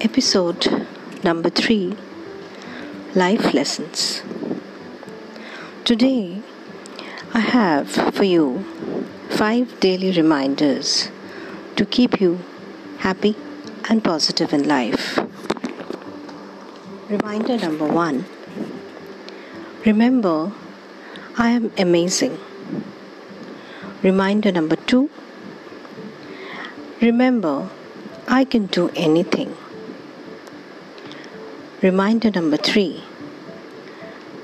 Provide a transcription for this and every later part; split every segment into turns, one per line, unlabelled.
Episode number 3 Life Lessons. Today I have for you five daily reminders to keep you happy and positive in life. Reminder number one Remember, I am amazing. Reminder number two Remember, I can do anything. Reminder number three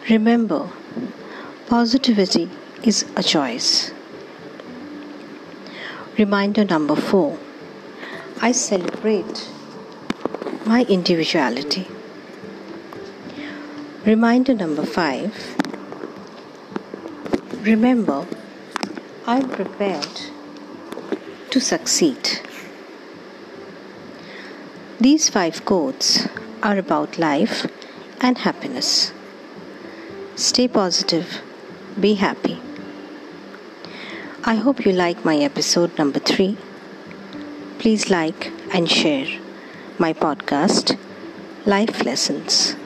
Remember, positivity is a choice. Reminder number four I celebrate my individuality. Reminder number five Remember, I'm prepared to succeed. These five quotes are about life and happiness. Stay positive, be happy. I hope you like my episode number three. Please like and share my podcast, Life Lessons.